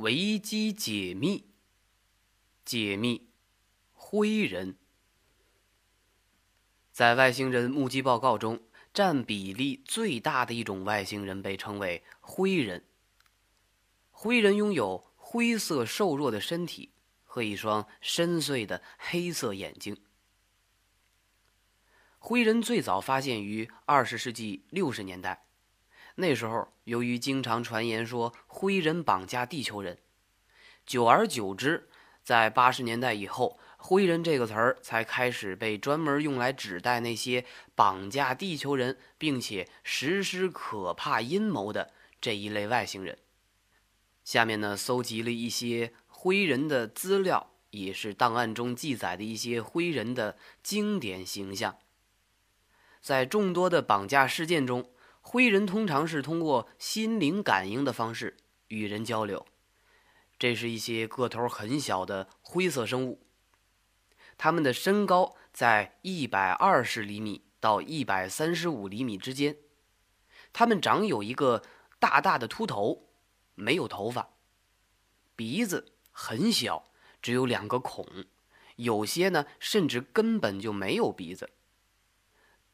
维基解密，解密灰人。在外星人目击报告中，占比例最大的一种外星人被称为灰人。灰人拥有灰色瘦弱的身体和一双深邃的黑色眼睛。灰人最早发现于二十世纪六十年代。那时候，由于经常传言说灰人绑架地球人，久而久之，在八十年代以后，“灰人”这个词儿才开始被专门用来指代那些绑架地球人并且实施可怕阴谋的这一类外星人。下面呢，搜集了一些灰人的资料，也是档案中记载的一些灰人的经典形象。在众多的绑架事件中，灰人通常是通过心灵感应的方式与人交流。这是一些个头很小的灰色生物，它们的身高在一百二十厘米到一百三十五厘米之间。它们长有一个大大的秃头，没有头发。鼻子很小，只有两个孔，有些呢甚至根本就没有鼻子。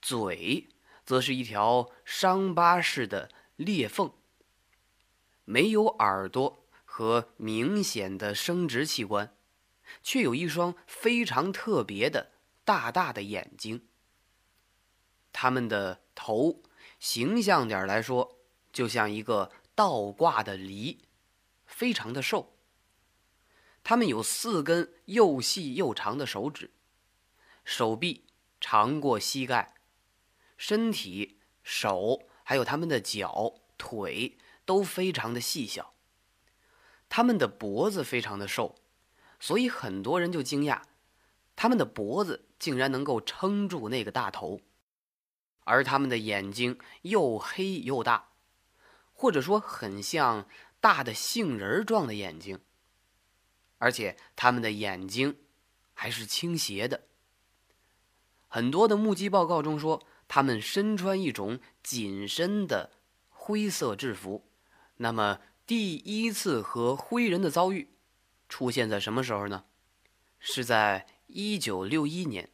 嘴。则是一条伤疤似的裂缝，没有耳朵和明显的生殖器官，却有一双非常特别的大大的眼睛。他们的头，形象点来说，就像一个倒挂的梨，非常的瘦。他们有四根又细又长的手指，手臂长过膝盖。身体、手还有他们的脚、腿都非常的细小。他们的脖子非常的瘦，所以很多人就惊讶，他们的脖子竟然能够撑住那个大头。而他们的眼睛又黑又大，或者说很像大的杏仁状的眼睛，而且他们的眼睛还是倾斜的。很多的目击报告中说。他们身穿一种紧身的灰色制服。那么，第一次和灰人的遭遇出现在什么时候呢？是在一九六一年，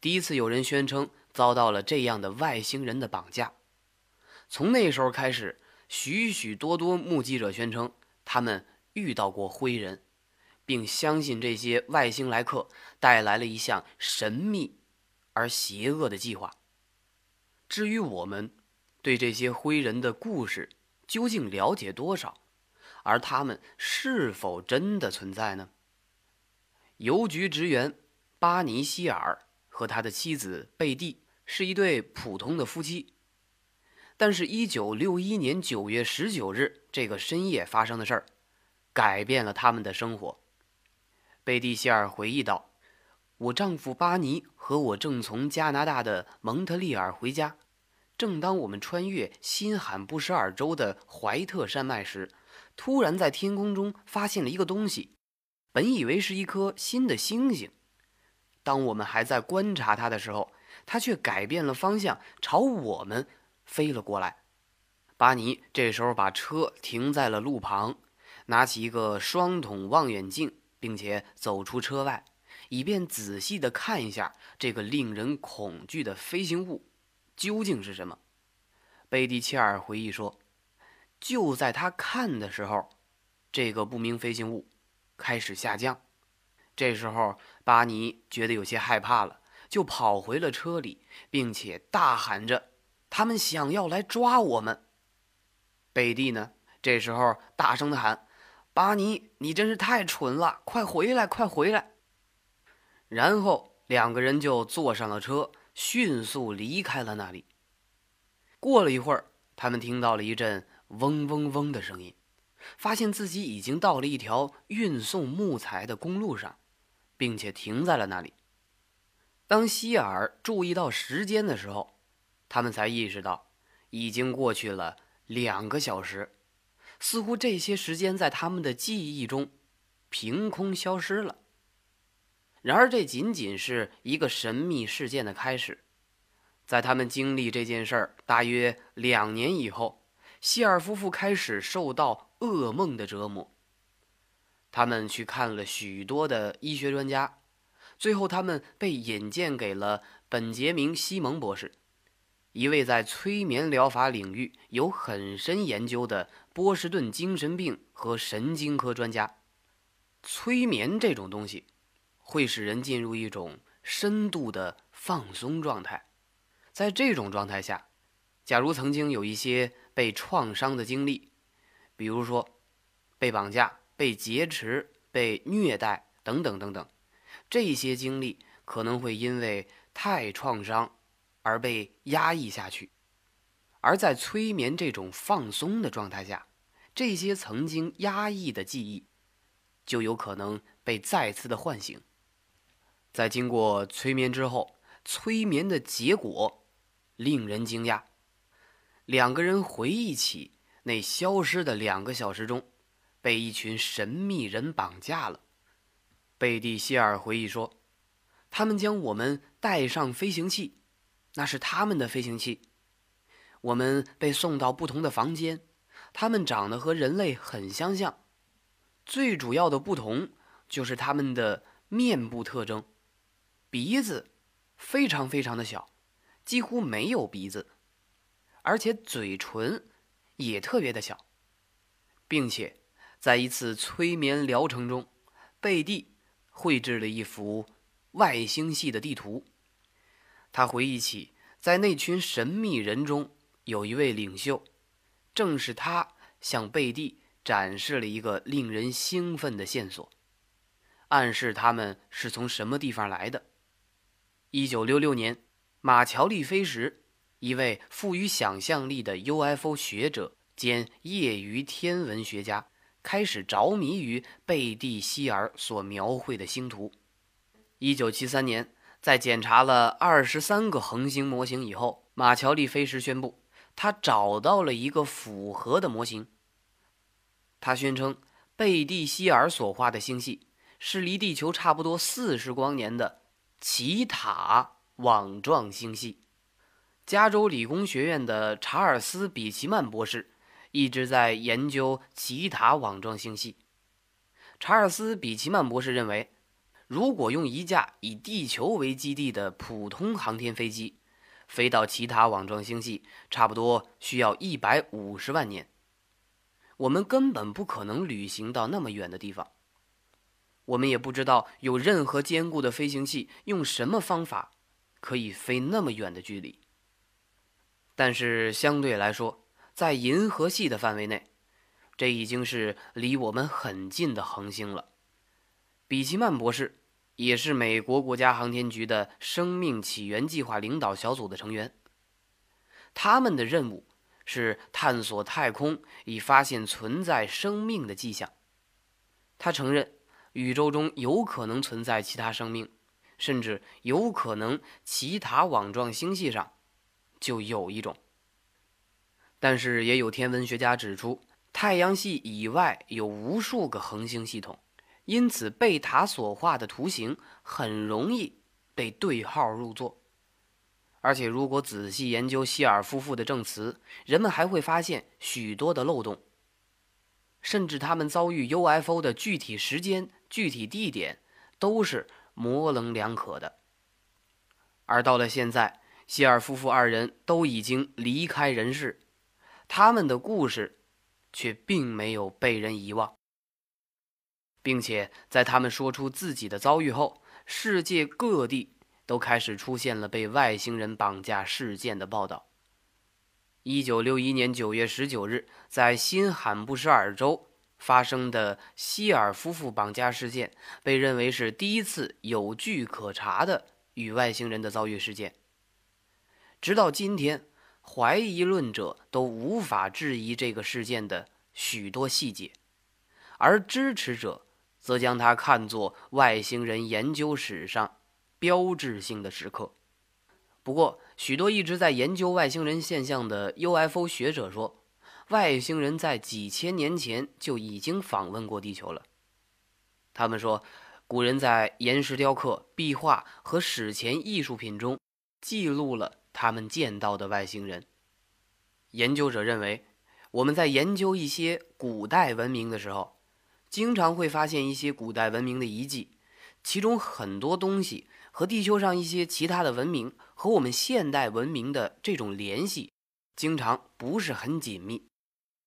第一次有人宣称遭到了这样的外星人的绑架。从那时候开始，许许多多目击者宣称他们遇到过灰人，并相信这些外星来客带来了一项神秘而邪恶的计划。至于我们对这些灰人的故事究竟了解多少，而他们是否真的存在呢？邮局职员巴尼希尔和他的妻子贝蒂是一对普通的夫妻，但是1961年9月19日这个深夜发生的事儿，改变了他们的生活。贝蒂希尔回忆道。我丈夫巴尼和我正从加拿大的蒙特利尔回家，正当我们穿越新罕布什尔州的怀特山脉时，突然在天空中发现了一个东西，本以为是一颗新的星星。当我们还在观察它的时候，它却改变了方向，朝我们飞了过来。巴尼这时候把车停在了路旁，拿起一个双筒望远镜，并且走出车外。以便仔细的看一下这个令人恐惧的飞行物究竟是什么。贝蒂切尔回忆说：“就在他看的时候，这个不明飞行物开始下降。这时候，巴尼觉得有些害怕了，就跑回了车里，并且大喊着：‘他们想要来抓我们！’贝蒂呢，这时候大声的喊：‘巴尼，你真是太蠢了！快回来，快回来！’”然后两个人就坐上了车，迅速离开了那里。过了一会儿，他们听到了一阵嗡嗡嗡的声音，发现自己已经到了一条运送木材的公路上，并且停在了那里。当希尔注意到时间的时候，他们才意识到已经过去了两个小时，似乎这些时间在他们的记忆中凭空消失了。然而，这仅仅是一个神秘事件的开始。在他们经历这件事儿大约两年以后，希尔夫妇开始受到噩梦的折磨。他们去看了许多的医学专家，最后他们被引荐给了本杰明·西蒙博士，一位在催眠疗法领域有很深研究的波士顿精神病和神经科专家。催眠这种东西，会使人进入一种深度的放松状态，在这种状态下，假如曾经有一些被创伤的经历，比如说被绑架。被劫持、被虐待等等等等，这些经历可能会因为太创伤而被压抑下去，而在催眠这种放松的状态下，这些曾经压抑的记忆就有可能被再次的唤醒。在经过催眠之后，催眠的结果令人惊讶，两个人回忆起那消失的两个小时中。被一群神秘人绑架了。贝蒂希尔回忆说：“他们将我们带上飞行器，那是他们的飞行器。我们被送到不同的房间，他们长得和人类很相像。最主要的不同就是他们的面部特征：鼻子非常非常的小，几乎没有鼻子，而且嘴唇也特别的小，并且。”在一次催眠疗程中，贝蒂绘制了一幅外星系的地图。他回忆起，在那群神秘人中，有一位领袖，正是他向贝蒂展示了一个令人兴奋的线索，暗示他们是从什么地方来的。一九六六年，马乔利菲什，一位富于想象力的 UFO 学者兼业余天文学家。开始着迷于贝蒂希尔所描绘的星图。一九七三年，在检查了二十三个恒星模型以后，马乔利菲什宣布，他找到了一个符合的模型。他宣称，贝蒂希尔所画的星系是离地球差不多四十光年的奇塔网状星系。加州理工学院的查尔斯·比奇曼博士。一直在研究奇塔网状星系。查尔斯·比奇曼博士认为，如果用一架以地球为基地的普通航天飞机飞到奇塔网状星系，差不多需要一百五十万年。我们根本不可能旅行到那么远的地方。我们也不知道有任何坚固的飞行器用什么方法可以飞那么远的距离。但是相对来说，在银河系的范围内，这已经是离我们很近的恒星了。比奇曼博士也是美国国家航天局的生命起源计划领导小组的成员。他们的任务是探索太空，以发现存在生命的迹象。他承认，宇宙中有可能存在其他生命，甚至有可能其他网状星系上就有一种。但是也有天文学家指出，太阳系以外有无数个恒星系统，因此贝塔所画的图形很容易被对号入座。而且，如果仔细研究希尔夫妇的证词，人们还会发现许多的漏洞，甚至他们遭遇 UFO 的具体时间、具体地点都是模棱两可的。而到了现在，希尔夫妇二人都已经离开人世。他们的故事，却并没有被人遗忘，并且在他们说出自己的遭遇后，世界各地都开始出现了被外星人绑架事件的报道。一九六一年九月十九日，在新罕布什尔州发生的希尔夫妇绑架事件，被认为是第一次有据可查的与外星人的遭遇事件。直到今天。怀疑论者都无法质疑这个事件的许多细节，而支持者则将它看作外星人研究史上标志性的时刻。不过，许多一直在研究外星人现象的 UFO 学者说，外星人在几千年前就已经访问过地球了。他们说，古人在岩石雕刻、壁画和史前艺术品中记录了。他们见到的外星人。研究者认为，我们在研究一些古代文明的时候，经常会发现一些古代文明的遗迹，其中很多东西和地球上一些其他的文明和我们现代文明的这种联系，经常不是很紧密，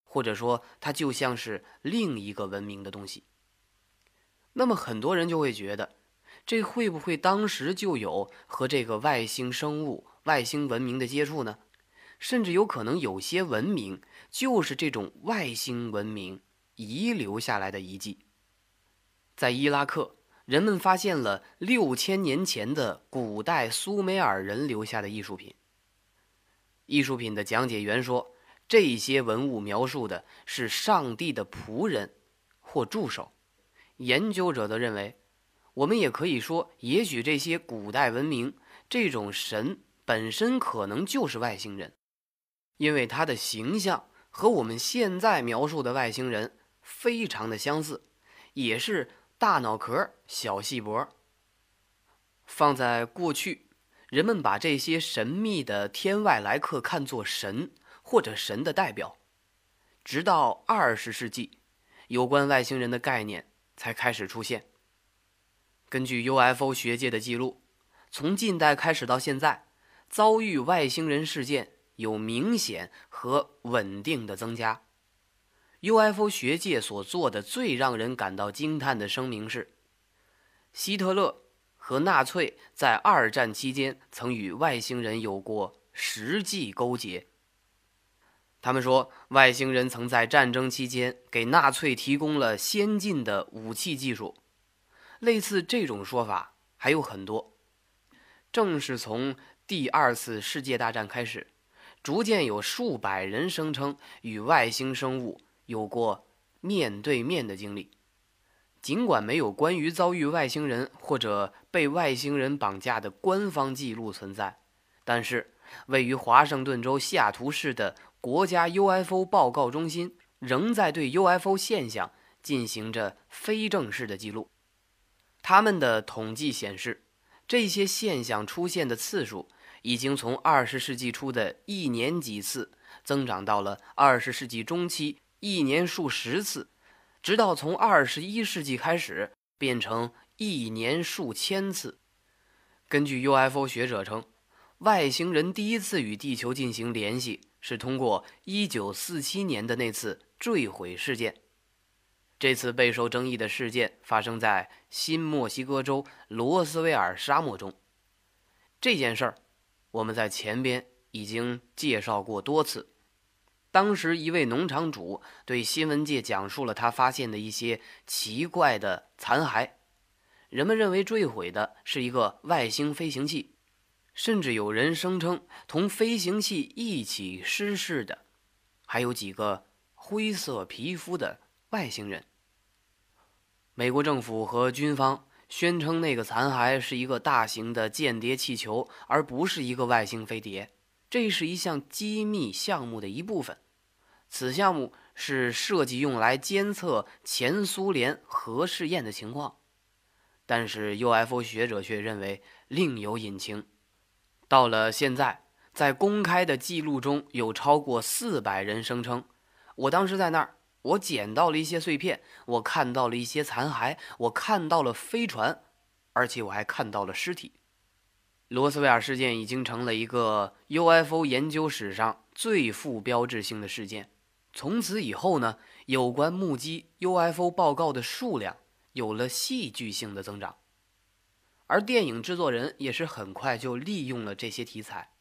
或者说它就像是另一个文明的东西。那么很多人就会觉得，这会不会当时就有和这个外星生物、外星文明的接触呢？甚至有可能有些文明就是这种外星文明遗留下来的遗迹。在伊拉克，人们发现了六千年前的古代苏美尔人留下的艺术品。艺术品的讲解员说，这些文物描述的是上帝的仆人或助手。研究者则认为，我们也可以说，也许这些古代文明这种神本身可能就是外星人，因为他的形象和我们现在描述的外星人非常的相似，也是大脑壳、小细脖。放在过去，人们把这些神秘的天外来客看作神或者神的代表，直到二十世纪，有关外星人的概念。才开始出现。根据 UFO 学界的记录，从近代开始到现在，遭遇外星人事件有明显和稳定的增加。UFO 学界所做的最让人感到惊叹的声明是：希特勒和纳粹在二战期间曾与外星人有过实际勾结。他们说，外星人曾在战争期间给纳粹提供了先进的武器技术。类似这种说法还有很多。正是从第二次世界大战开始，逐渐有数百人声称与外星生物有过面对面的经历。尽管没有关于遭遇外星人或者被外星人绑架的官方记录存在，但是位于华盛顿州西雅图市的。国家 UFO 报告中心仍在对 UFO 现象进行着非正式的记录。他们的统计显示，这些现象出现的次数已经从20世纪初的一年几次，增长到了20世纪中期一年数十次，直到从21世纪开始变成一年数千次。根据 UFO 学者称，外星人第一次与地球进行联系。是通过1947年的那次坠毁事件。这次备受争议的事件发生在新墨西哥州罗斯威尔沙漠中。这件事儿，我们在前边已经介绍过多次。当时，一位农场主对新闻界讲述了他发现的一些奇怪的残骸。人们认为坠毁的是一个外星飞行器。甚至有人声称，同飞行器一起失事的，还有几个灰色皮肤的外星人。美国政府和军方宣称，那个残骸是一个大型的间谍气球，而不是一个外星飞碟。这是一项机密项目的一部分。此项目是设计用来监测前苏联核试验的情况。但是 UFO 学者却认为另有隐情。到了现在，在公开的记录中有超过四百人声称：“我当时在那儿，我捡到了一些碎片，我看到了一些残骸，我看到了飞船，而且我还看到了尸体。”罗斯威尔事件已经成了一个 UFO 研究史上最富标志性的事件。从此以后呢，有关目击 UFO 报告的数量有了戏剧性的增长。而电影制作人也是很快就利用了这些题材，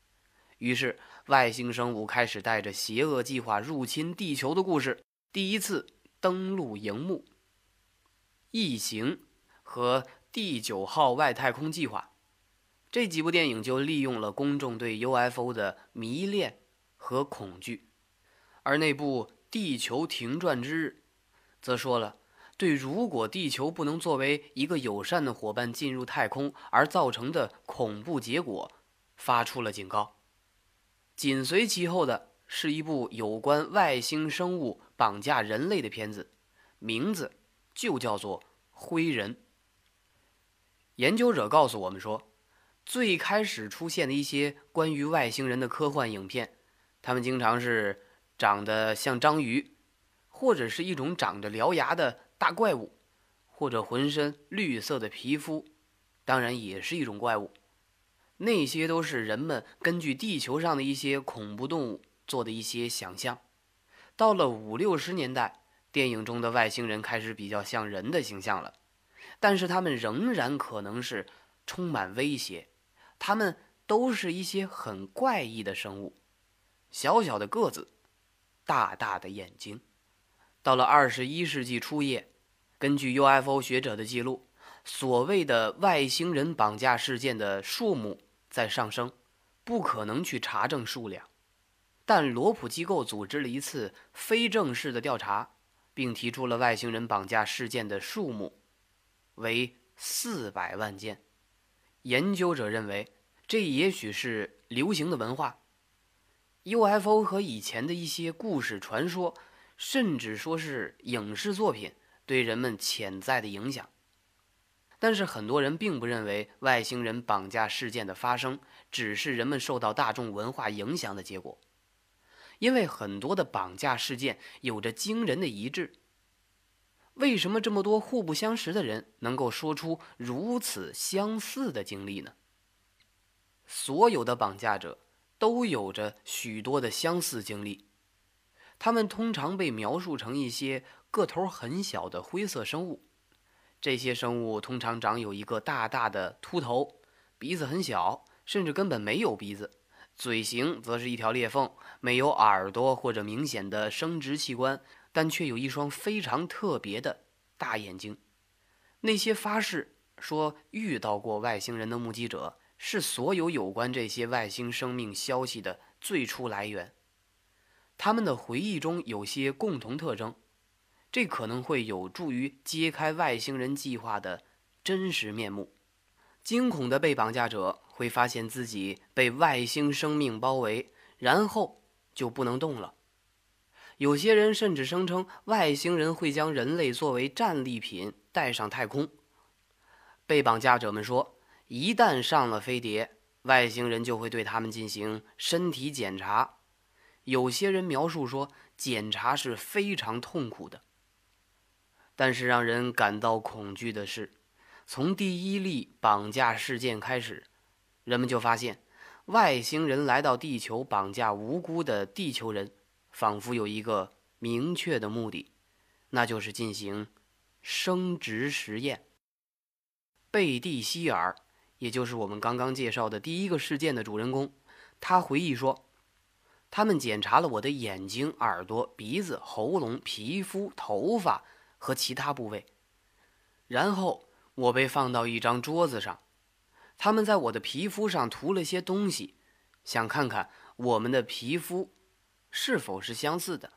于是外星生物开始带着邪恶计划入侵地球的故事第一次登陆荧幕。《异形》和《第九号外太空计划》这几部电影就利用了公众对 UFO 的迷恋和恐惧，而那部《地球停转之日》则说了。对，如果地球不能作为一个友善的伙伴进入太空而造成的恐怖结果，发出了警告。紧随其后的是一部有关外星生物绑架人类的片子，名字就叫做《灰人》。研究者告诉我们说，最开始出现的一些关于外星人的科幻影片，他们经常是长得像章鱼，或者是一种长着獠牙的。大怪物，或者浑身绿色的皮肤，当然也是一种怪物。那些都是人们根据地球上的一些恐怖动物做的一些想象。到了五六十年代，电影中的外星人开始比较像人的形象了，但是他们仍然可能是充满威胁。他们都是一些很怪异的生物，小小的个子，大大的眼睛。到了二十一世纪初叶，根据 UFO 学者的记录，所谓的外星人绑架事件的数目。在上升，不可能去查证数量，但罗普机构组织了一次非正式的调查，并提出了外星人绑架事件的数目为四百万件。研究者认为，这也许是流行的文化，UFO 和以前的一些故事传说，甚至说是影视作品对人们潜在的影响。但是很多人并不认为外星人绑架事件的发生只是人们受到大众文化影响的结果，因为很多的绑架事件有着惊人的一致。为什么这么多互不相识的人能够说出如此相似的经历呢？所有的绑架者都有着许多的相似经历，他们通常被描述成一些个头很小的灰色生物。这些生物通常长有一个大大的秃头，鼻子很小，甚至根本没有鼻子；嘴型则是一条裂缝，没有耳朵或者明显的生殖器官，但却有一双非常特别的大眼睛。那些发誓说遇到过外星人的目击者，是所有有关这些外星生命消息的最初来源。他们的回忆中有些共同特征。这可能会有助于揭开外星人计划的真实面目。惊恐的被绑架者会发现自己被外星生命包围，然后就不能动了。有些人甚至声称外星人会将人类作为战利品带上太空。被绑架者们说，一旦上了飞碟，外星人就会对他们进行身体检查。有些人描述说，检查是非常痛苦的。但是让人感到恐惧的是，从第一例绑架事件开始，人们就发现，外星人来到地球绑架无辜的地球人，仿佛有一个明确的目的，那就是进行生殖实验。贝蒂希尔，也就是我们刚刚介绍的第一个事件的主人公，他回忆说，他们检查了我的眼睛、耳朵、鼻子、喉咙、皮肤、头发。和其他部位，然后我被放到一张桌子上，他们在我的皮肤上涂了些东西，想看看我们的皮肤是否是相似的。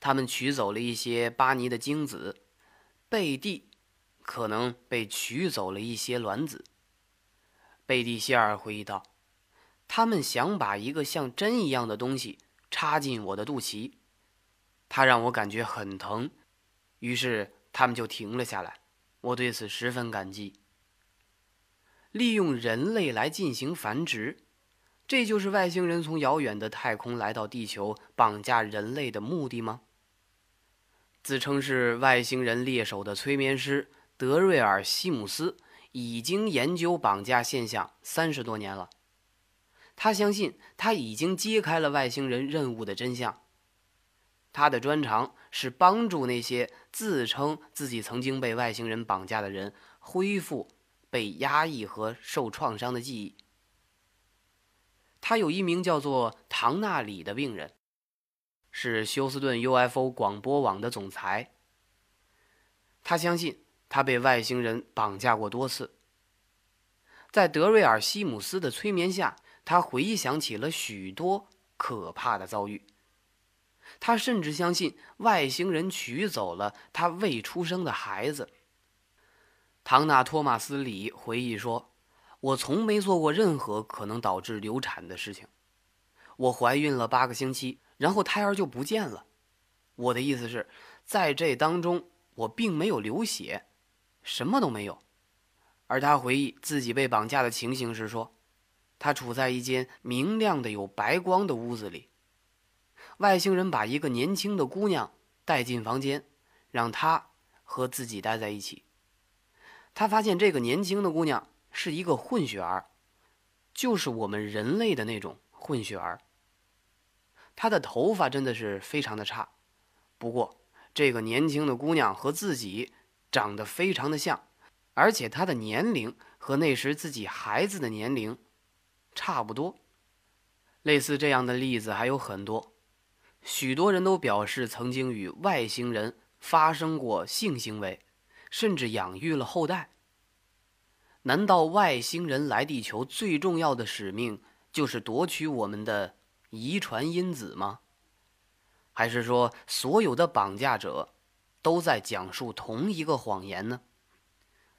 他们取走了一些巴尼的精子，贝蒂可能被取走了一些卵子。贝蒂希尔回忆道：“他们想把一个像针一样的东西插进我的肚脐，它让我感觉很疼。”于是他们就停了下来，我对此十分感激。利用人类来进行繁殖，这就是外星人从遥远的太空来到地球绑架人类的目的吗？自称是外星人猎手的催眠师德瑞尔·西姆斯已经研究绑架现象三十多年了，他相信他已经揭开了外星人任务的真相。他的专长是帮助那些自称自己曾经被外星人绑架的人恢复被压抑和受创伤的记忆。他有一名叫做唐纳里的病人，是休斯顿 UFO 广播网的总裁。他相信他被外星人绑架过多次。在德瑞尔·西姆斯的催眠下，他回想起了许多可怕的遭遇。他甚至相信外星人取走了他未出生的孩子。唐纳·托马斯·里回忆说：“我从没做过任何可能导致流产的事情。我怀孕了八个星期，然后胎儿就不见了。我的意思是，在这当中我并没有流血，什么都没有。”而他回忆自己被绑架的情形时说：“他处在一间明亮的有白光的屋子里。”外星人把一个年轻的姑娘带进房间，让她和自己待在一起。他发现这个年轻的姑娘是一个混血儿，就是我们人类的那种混血儿。他的头发真的是非常的差，不过这个年轻的姑娘和自己长得非常的像，而且她的年龄和那时自己孩子的年龄差不多。类似这样的例子还有很多，许多人都表示曾经与外星人发生过性行为，甚至养育了后代。难道外星人来地球最重要的使命就是夺取我们的遗传因子吗？还是说所有的绑架者都在讲述同一个谎言呢？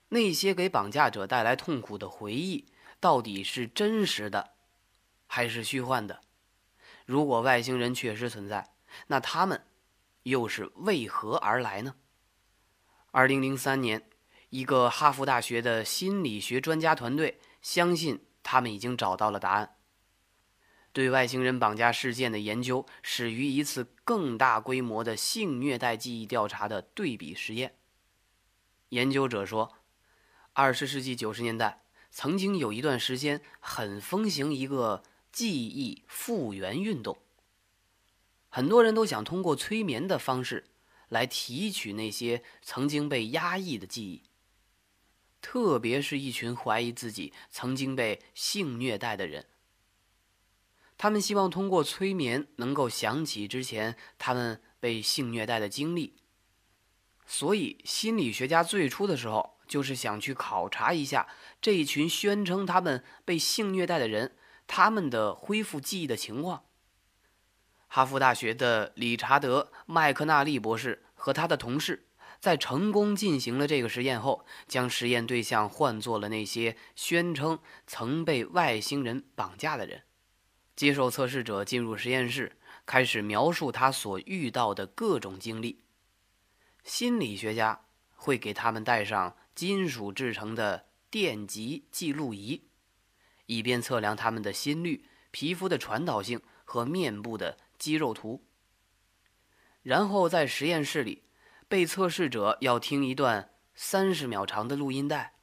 那些给绑架者带来痛苦的回忆到底是真实的？还是虚幻的？如果外星人确实存在，那他们又是为何而来呢？二零零三年，一个哈佛大学的心理学专家团队相信他们已经找到了答案。对外星人绑架事件的研究始于一次更大规模的性虐待记忆调查的对比实验。研究者说，二十世纪九十年代曾经有一段时间很风行一个。记忆复原运动，很多人都想通过催眠的方式来提取那些曾经被压抑的记忆，特别是一群怀疑自己曾经被性虐待的人。他们希望通过催眠能够想起之前他们被性虐待的经历，所以心理学家最初的时候就是想去考察一下这一群宣称他们被性虐待的人。他们的恢复记忆的情况。哈佛大学的理查德·麦克纳利博士和他的同事在成功进行了这个实验后，将实验对象换作了那些宣称曾被外星人绑架的人。接受测试者进入实验室，开始描述他所遇到的各种经历。心理学家会给他们带上金属制成的电极记录仪。以便测量他们的心率、皮肤的传导性和面部的肌肉图。然后在实验室里，被测试者要听一段三十秒长的录音带，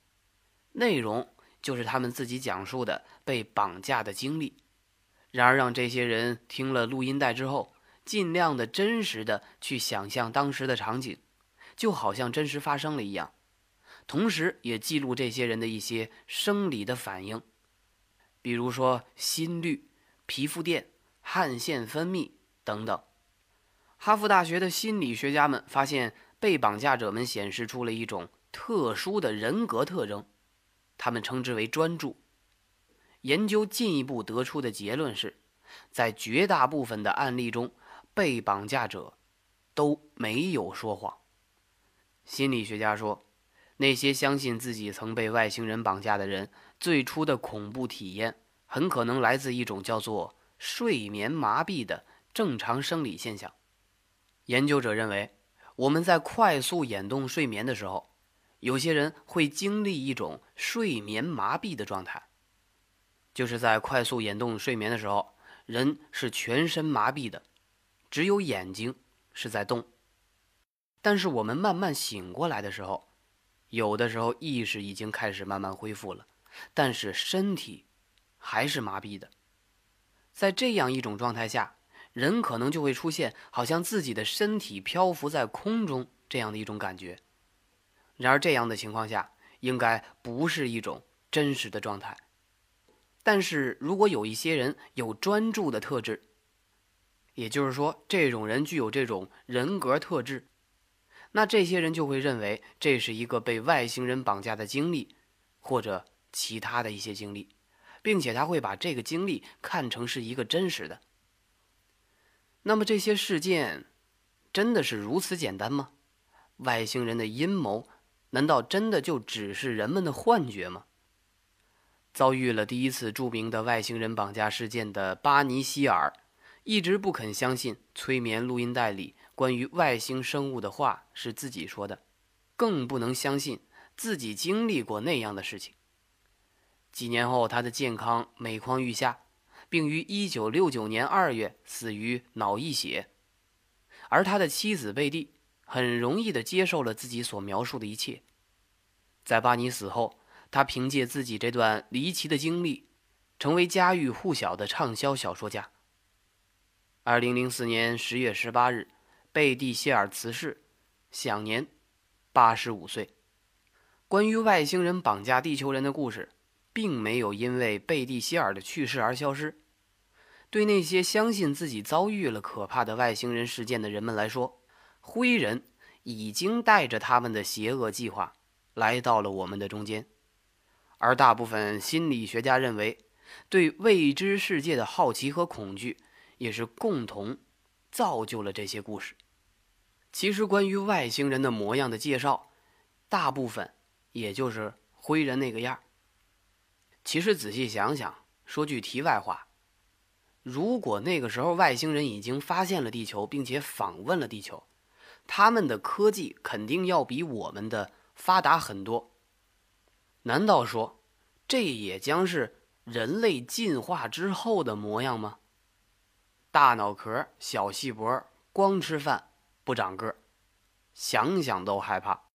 内容就是他们自己讲述的被绑架的经历。然而，让这些人听了录音带之后，尽量的真实的去想象当时的场景，就好像真实发生了一样，同时也记录这些人的一些生理的反应。比如说心率、皮肤电、汗腺分泌等等。哈佛大学的心理学家们发现，被绑架者们显示出了一种特殊的人格特征，他们称之为专注。研究进一步得出的结论是，在绝大部分的案例中，被绑架者都没有说谎。心理学家说。那些相信自己曾被外星人绑架的人，最初的恐怖体验很可能来自一种叫做睡眠麻痹的正常生理现象。研究者认为，我们在快速眼动睡眠的时候，有些人会经历一种睡眠麻痹的状态，就是在快速眼动睡眠的时候，人是全身麻痹的，只有眼睛是在动。但是我们慢慢醒过来的时候，有的时候意识已经开始慢慢恢复了，但是身体还是麻痹的。在这样一种状态下，人可能就会出现好像自己的身体漂浮在空中这样的一种感觉。然而，这样的情况下应该不是一种真实的状态。但是如果有一些人有专注的特质，也就是说，这种人具有这种人格特质。那这些人就会认为这是一个被外星人绑架的经历，或者其他的一些经历，并且他会把这个经历看成是一个真实的。那么这些事件真的是如此简单吗？外星人的阴谋难道真的就只是人们的幻觉吗？遭遇了第一次著名的外星人绑架事件的巴尼希尔，一直不肯相信催眠录音带里。关于外星生物的话是自己说的，更不能相信自己经历过那样的事情。几年后，他的健康每况愈下，并于1969年2月死于脑溢血。而他的妻子贝蒂很容易地接受了自己所描述的一切。在巴尼死后，他凭借自己这段离奇的经历，成为家喻户晓的畅销小说家。二零零四年十月十八日，贝蒂谢尔辞世，享年八十五岁。关于外星人绑架地球人的故事，并没有因为贝蒂希尔的去世而消失。对那些相信自己遭遇了可怕的外星人事件的人们来说，灰人已经带着他们的邪恶计划来到了我们的中间。而大部分心理学家认为，对未知世界的好奇和恐惧也是共同造就了这些故事。其实，关于外星人的模样的介绍，大部分也就是灰人那个样儿其实仔细想想，说句题外话。如果那个时候外星人已经发现了地球，并且访问了地球，他们的科技肯定要比我们的发达很多。难道说，这也将是人类进化之后的模样吗？大脑壳、小细脖，光吃饭不长个，想想都害怕。